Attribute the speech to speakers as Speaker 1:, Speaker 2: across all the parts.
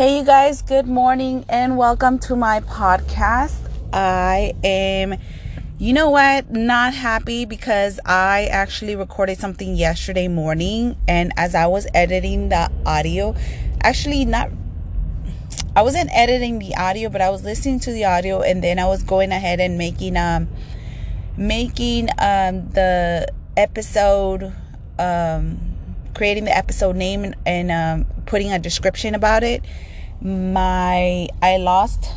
Speaker 1: Hey, you guys, good morning and welcome to my podcast. I am, you know what, not happy because I actually recorded something yesterday morning, and as I was editing the audio, actually, not, I wasn't editing the audio, but I was listening to the audio, and then I was going ahead and making, um, making, um, the episode, um, creating the episode name and, and um, putting a description about it my I lost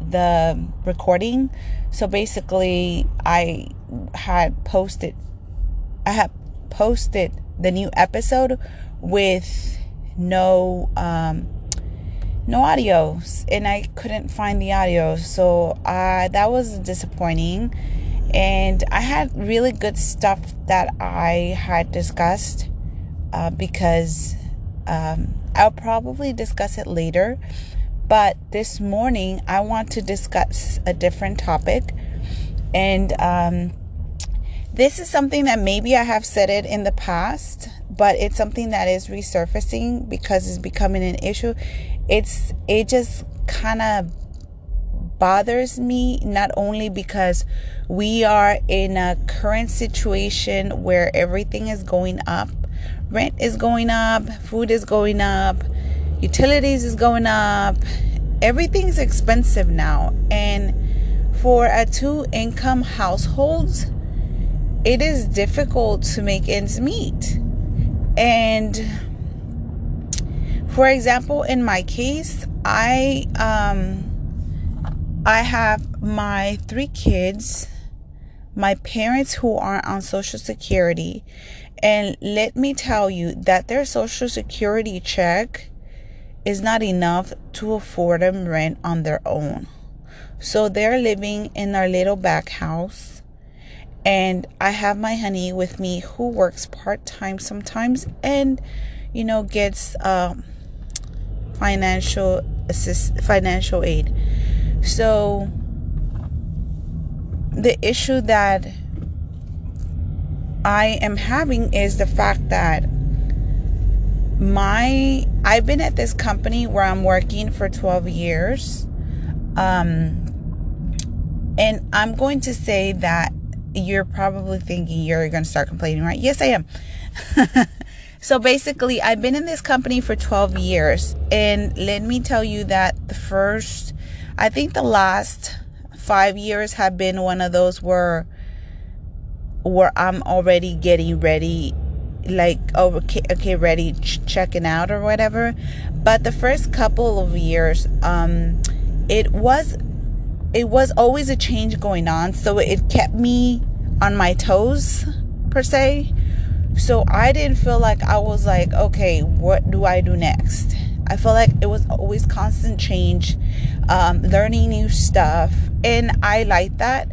Speaker 1: the recording. So basically, I had posted I had posted the new episode with no um no audios and I couldn't find the audio. So uh that was disappointing. And I had really good stuff that I had discussed uh, because um, I'll probably discuss it later. But this morning, I want to discuss a different topic. And um, this is something that maybe I have said it in the past, but it's something that is resurfacing because it's becoming an issue. It's it just kind of bothers me not only because we are in a current situation where everything is going up rent is going up, food is going up, utilities is going up, everything's expensive now. And for a two income households, it is difficult to make ends meet. And for example, in my case, I um I have my three kids, my parents who are on social security, and let me tell you that their social security check is not enough to afford them rent on their own. So they're living in our little back house. And I have my honey with me who works part time sometimes and, you know, gets um, financial assist, financial aid. So the issue that I am having is the fact that my I've been at this company where I'm working for 12 years. Um and I'm going to say that you're probably thinking you're going to start complaining, right? Yes, I am. so basically, I've been in this company for 12 years and let me tell you that the first I think the last 5 years have been one of those where where I'm already getting ready like oh, okay, okay ready ch- checking out or whatever. But the first couple of years um it was it was always a change going on. So it kept me on my toes per se. So i didn't feel like i was like okay what do i do next? I felt like it was always constant change um, learning new stuff and i like that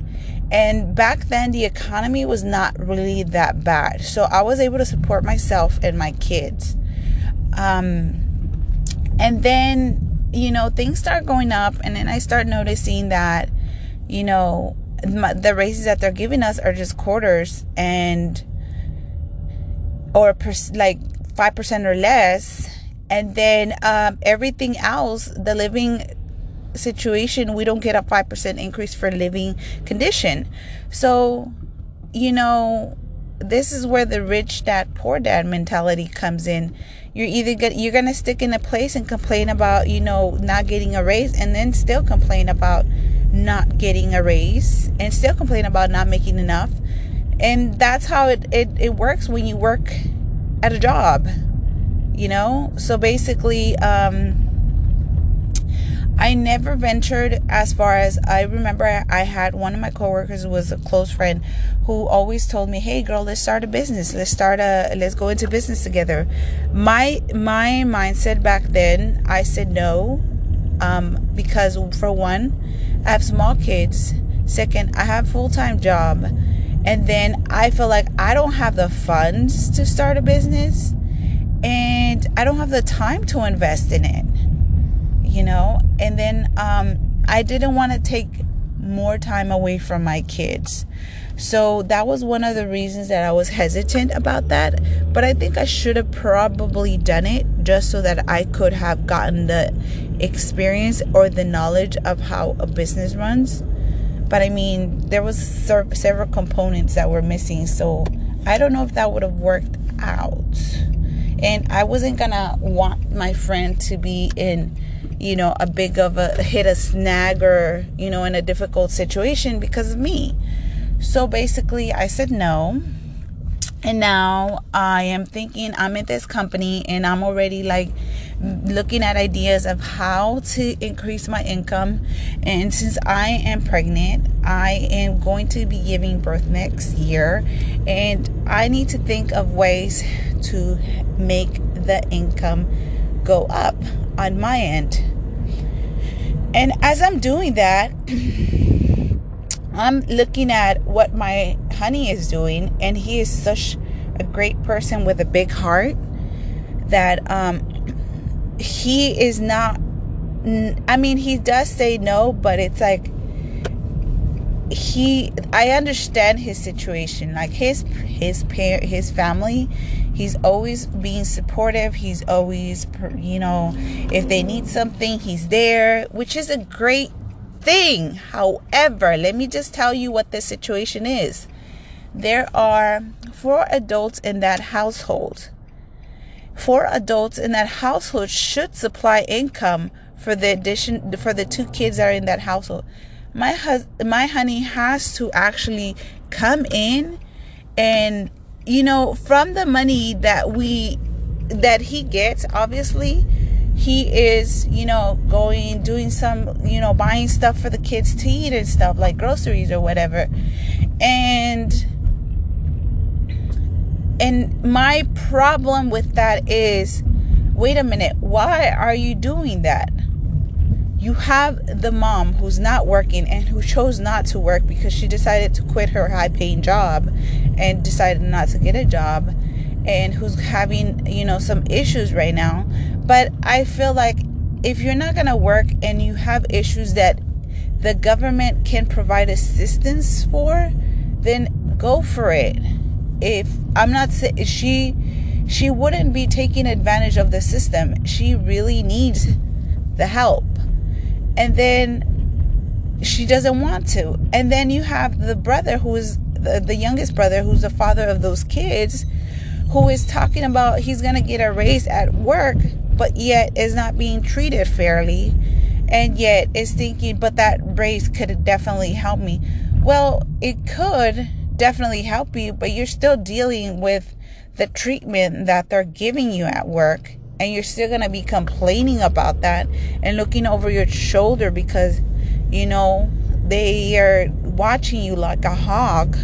Speaker 1: and back then, the economy was not really that bad. So I was able to support myself and my kids. Um, and then, you know, things start going up. And then I start noticing that, you know, the raises that they're giving us are just quarters and, or pers- like 5% or less. And then um, everything else, the living situation, we don't get a 5% increase for living condition. So, you know, this is where the rich dad poor dad mentality comes in. You're either get, you're going to stick in a place and complain about you know not getting a raise and then still complain about not getting a raise and still complain about not making enough. And that's how it, it, it works when you work at a job you know? So basically um I never ventured as far as I remember. I had one of my coworkers who was a close friend who always told me, "Hey, girl, let's start a business. Let's start a let's go into business together." My my mindset back then, I said no, um, because for one, I have small kids. Second, I have full time job, and then I feel like I don't have the funds to start a business, and I don't have the time to invest in it you know and then um, i didn't want to take more time away from my kids So that was one of the reasons that I was hesitant about that. But I think I should have probably done it just so that I could have gotten the experience or the knowledge of how a business runs. But I mean, there was several components that were missing, so I don't know if that would have worked out. And I wasn't gonna want my friend to be in you know, a big of a hit a snag or, you know, in a difficult situation because of me. So basically, I said no. And now I am thinking I'm in this company and I'm already like looking at ideas of how to increase my income. And since I am pregnant, I am going to be giving birth next year. And I need to think of ways to make the income go up on my end. And as I'm doing that, I'm looking at what my honey is doing, and he is such a great person with a big heart that um, he is not. I mean, he does say no, but it's like he. I understand his situation, like his his parent, his family He's always being supportive. He's always, you know, if they need something, he's there, which is a great thing. However, let me just tell you what the situation is. There are four adults in that household. Four adults in that household should supply income for the addition for the two kids that are in that household. My hus- my honey has to actually come in and you know, from the money that we that he gets, obviously, he is, you know, going doing some, you know, buying stuff for the kids to eat and stuff like groceries or whatever. And and my problem with that is wait a minute, why are you doing that? You have the mom who's not working and who chose not to work because she decided to quit her high paying job and decided not to get a job and who's having you know some issues right now. But i feel like if you're not going to work and you have issues that the government can provide assistance for then go for it. If i'm not she she wouldn't be taking advantage of the system. She really needs the help and then she doesn't want to. And then you have the brother who is the, the youngest brother who's the father of those kids who is talking about he's going to get a raise at work but yet is not being treated fairly and yet is thinking but that raise could definitely help me. Well, it could definitely help you, but you're still dealing with the treatment that they're giving you at work and you're still going to be complaining about that and looking over your shoulder because you know they are watching you like a hog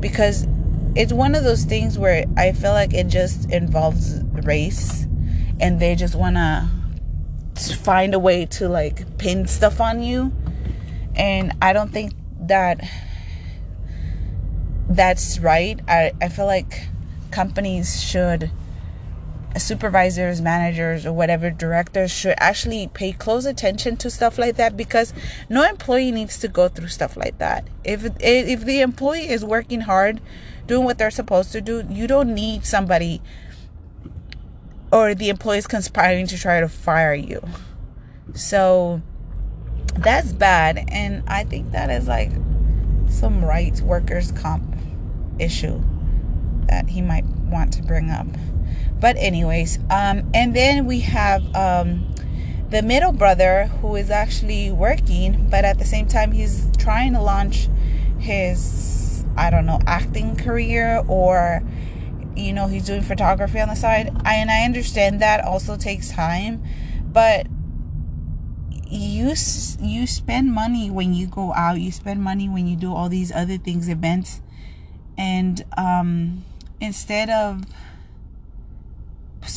Speaker 1: because it's one of those things where I feel like it just involves race and they just want to find a way to like pin stuff on you and I don't think that that's right. I, I feel like companies should supervisors, managers, or whatever directors should actually pay close attention to stuff like that because no employee needs to go through stuff like that. If if the employee is working hard, doing what they're supposed to do, you don't need somebody or the employee is conspiring to try to fire you. So that's bad, and I think that is like some rights workers comp issue that he might want to bring up. But anyways, um, and then we have um, the middle brother who is actually working, but at the same time he's trying to launch his I don't know acting career or you know he's doing photography on the side. I, and I understand that also takes time, but you you spend money when you go out. You spend money when you do all these other things, events, and um, instead of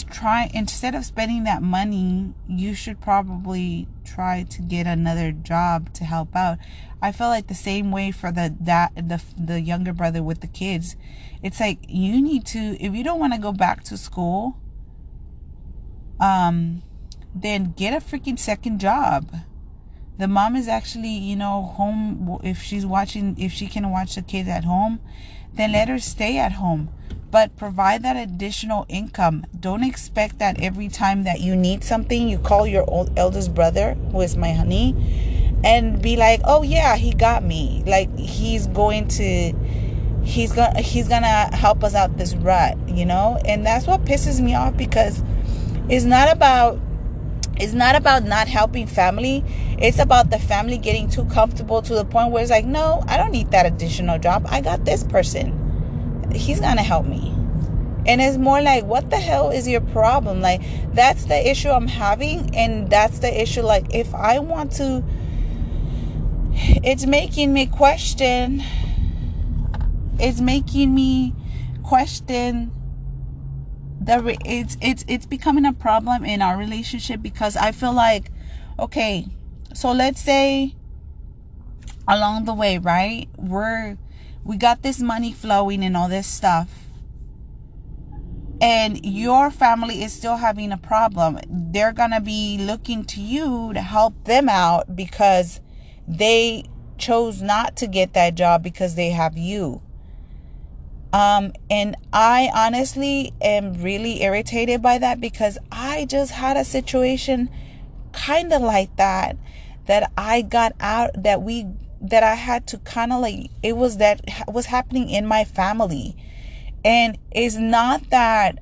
Speaker 1: try instead of spending that money you should probably try to get another job to help out. I feel like the same way for the that the the younger brother with the kids. It's like you need to if you don't want to go back to school um then get a freaking second job. The mom is actually, you know, home if she's watching if she can watch the kids at home, then let her stay at home. But provide that additional income. Don't expect that every time that you need something, you call your old eldest brother, who is my honey, and be like, "Oh yeah, he got me." Like he's going to he's gonna he's gonna help us out this rut, you know? And that's what pisses me off because it's not about it's not about not helping family. It's about the family getting too comfortable to the point where it's like, no, I don't need that additional job. I got this person. He's going to help me. And it's more like, what the hell is your problem? Like, that's the issue I'm having. And that's the issue. Like, if I want to, it's making me question, it's making me question the it's it's it's becoming a problem in our relationship because I feel like okay, so let's say along the way, right? We're we got this money flowing and all this stuff. And your family is still having a problem. They're to be looking to you to help them out because they chose not to get that job because they have you. Um, and I honestly am really irritated by that because I just had a situation kind of like that that I got out that we that I had to kind of like it was that was happening in my family. And it's not that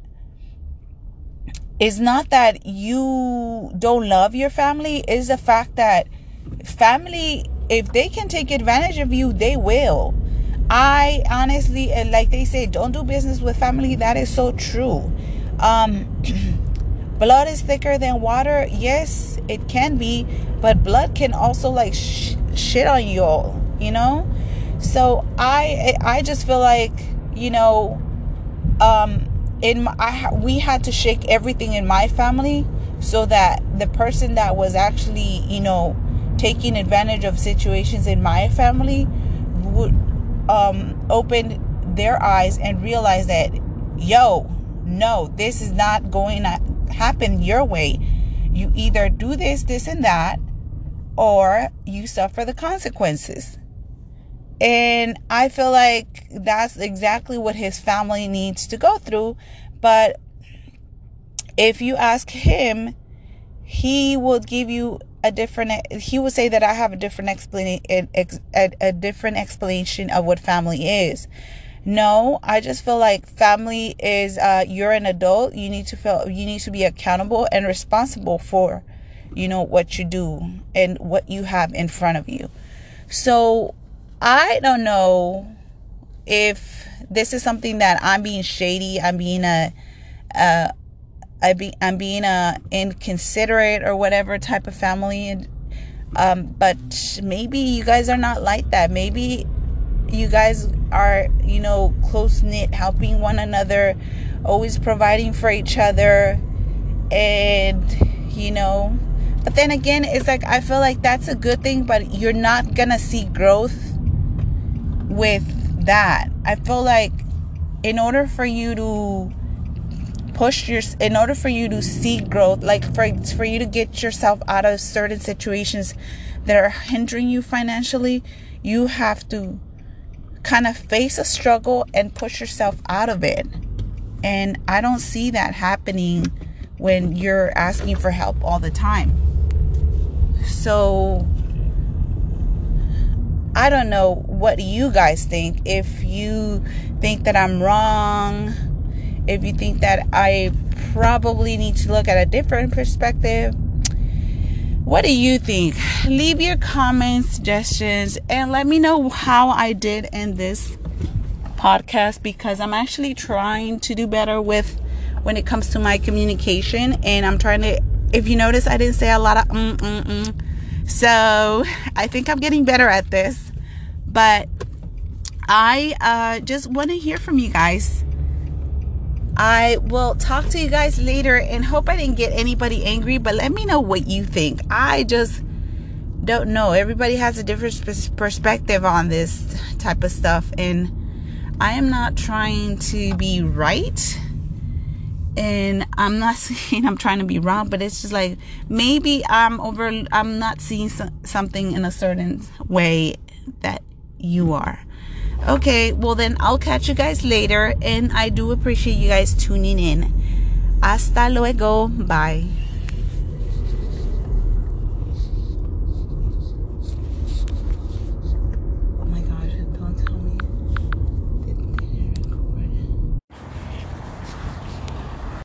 Speaker 1: it's not that you don't love your family, it's the fact that family if they can take advantage of you, they will I honestly, and like they say, don't do business with family. That is so true. Um, blood is thicker than water. Yes, it can be, but blood can also like sh- shit on you all, you know? So I, I just feel like, you know, um, in my, I, we had to shake everything in my family so that the person that was actually, you know, taking advantage of situations in my family would um, opened their eyes and realized that, yo, no, this is not going to happen your way. You either do this, this, and that, or you suffer the consequences. And I feel like that's exactly what his family needs to go through. But if you ask him, he will give you a different he would say that i have a different explanation a, a different explanation of what family is no i just feel like family is uh, you're an adult you need to feel you need to be accountable and responsible for you know what you do and what you have in front of you so i don't know if this is something that i'm being shady i'm being a, a I be I'm being a inconsiderate or whatever type of family um, but maybe you guys are not like that. Maybe you guys are, you know, close knit, helping one another, always providing for each other, and you know. But then again, it's like I feel like that's a good thing, but you're not gonna see growth with that. I feel like in order for you to push your in order for you to see growth like for for you to get yourself out of certain situations that are hindering you financially you have to kind of face a struggle and push yourself out of it and i don't see that happening when you're asking for help all the time so i don't know what you guys think if you think that i'm wrong if you think that I probably need to look at a different perspective, what do you think? Leave your comments, suggestions, and let me know how I did in this podcast because I'm actually trying to do better with when it comes to my communication. And I'm trying to, if you notice, I didn't say a lot of mm, mm, mm. So I think I'm getting better at this. But I uh, just want to hear from you guys. I will talk to you guys later and hope I didn't get anybody angry, but let me know what you think. I just don't know. Everybody has a different perspective on this type of stuff, and I am not trying to be right. And I'm not saying I'm trying to be wrong, but it's just like maybe I'm over, I'm not seeing something in a certain way that you are. Okay, well, then I'll catch you guys later, and I do appreciate you guys tuning in. Hasta luego. Bye.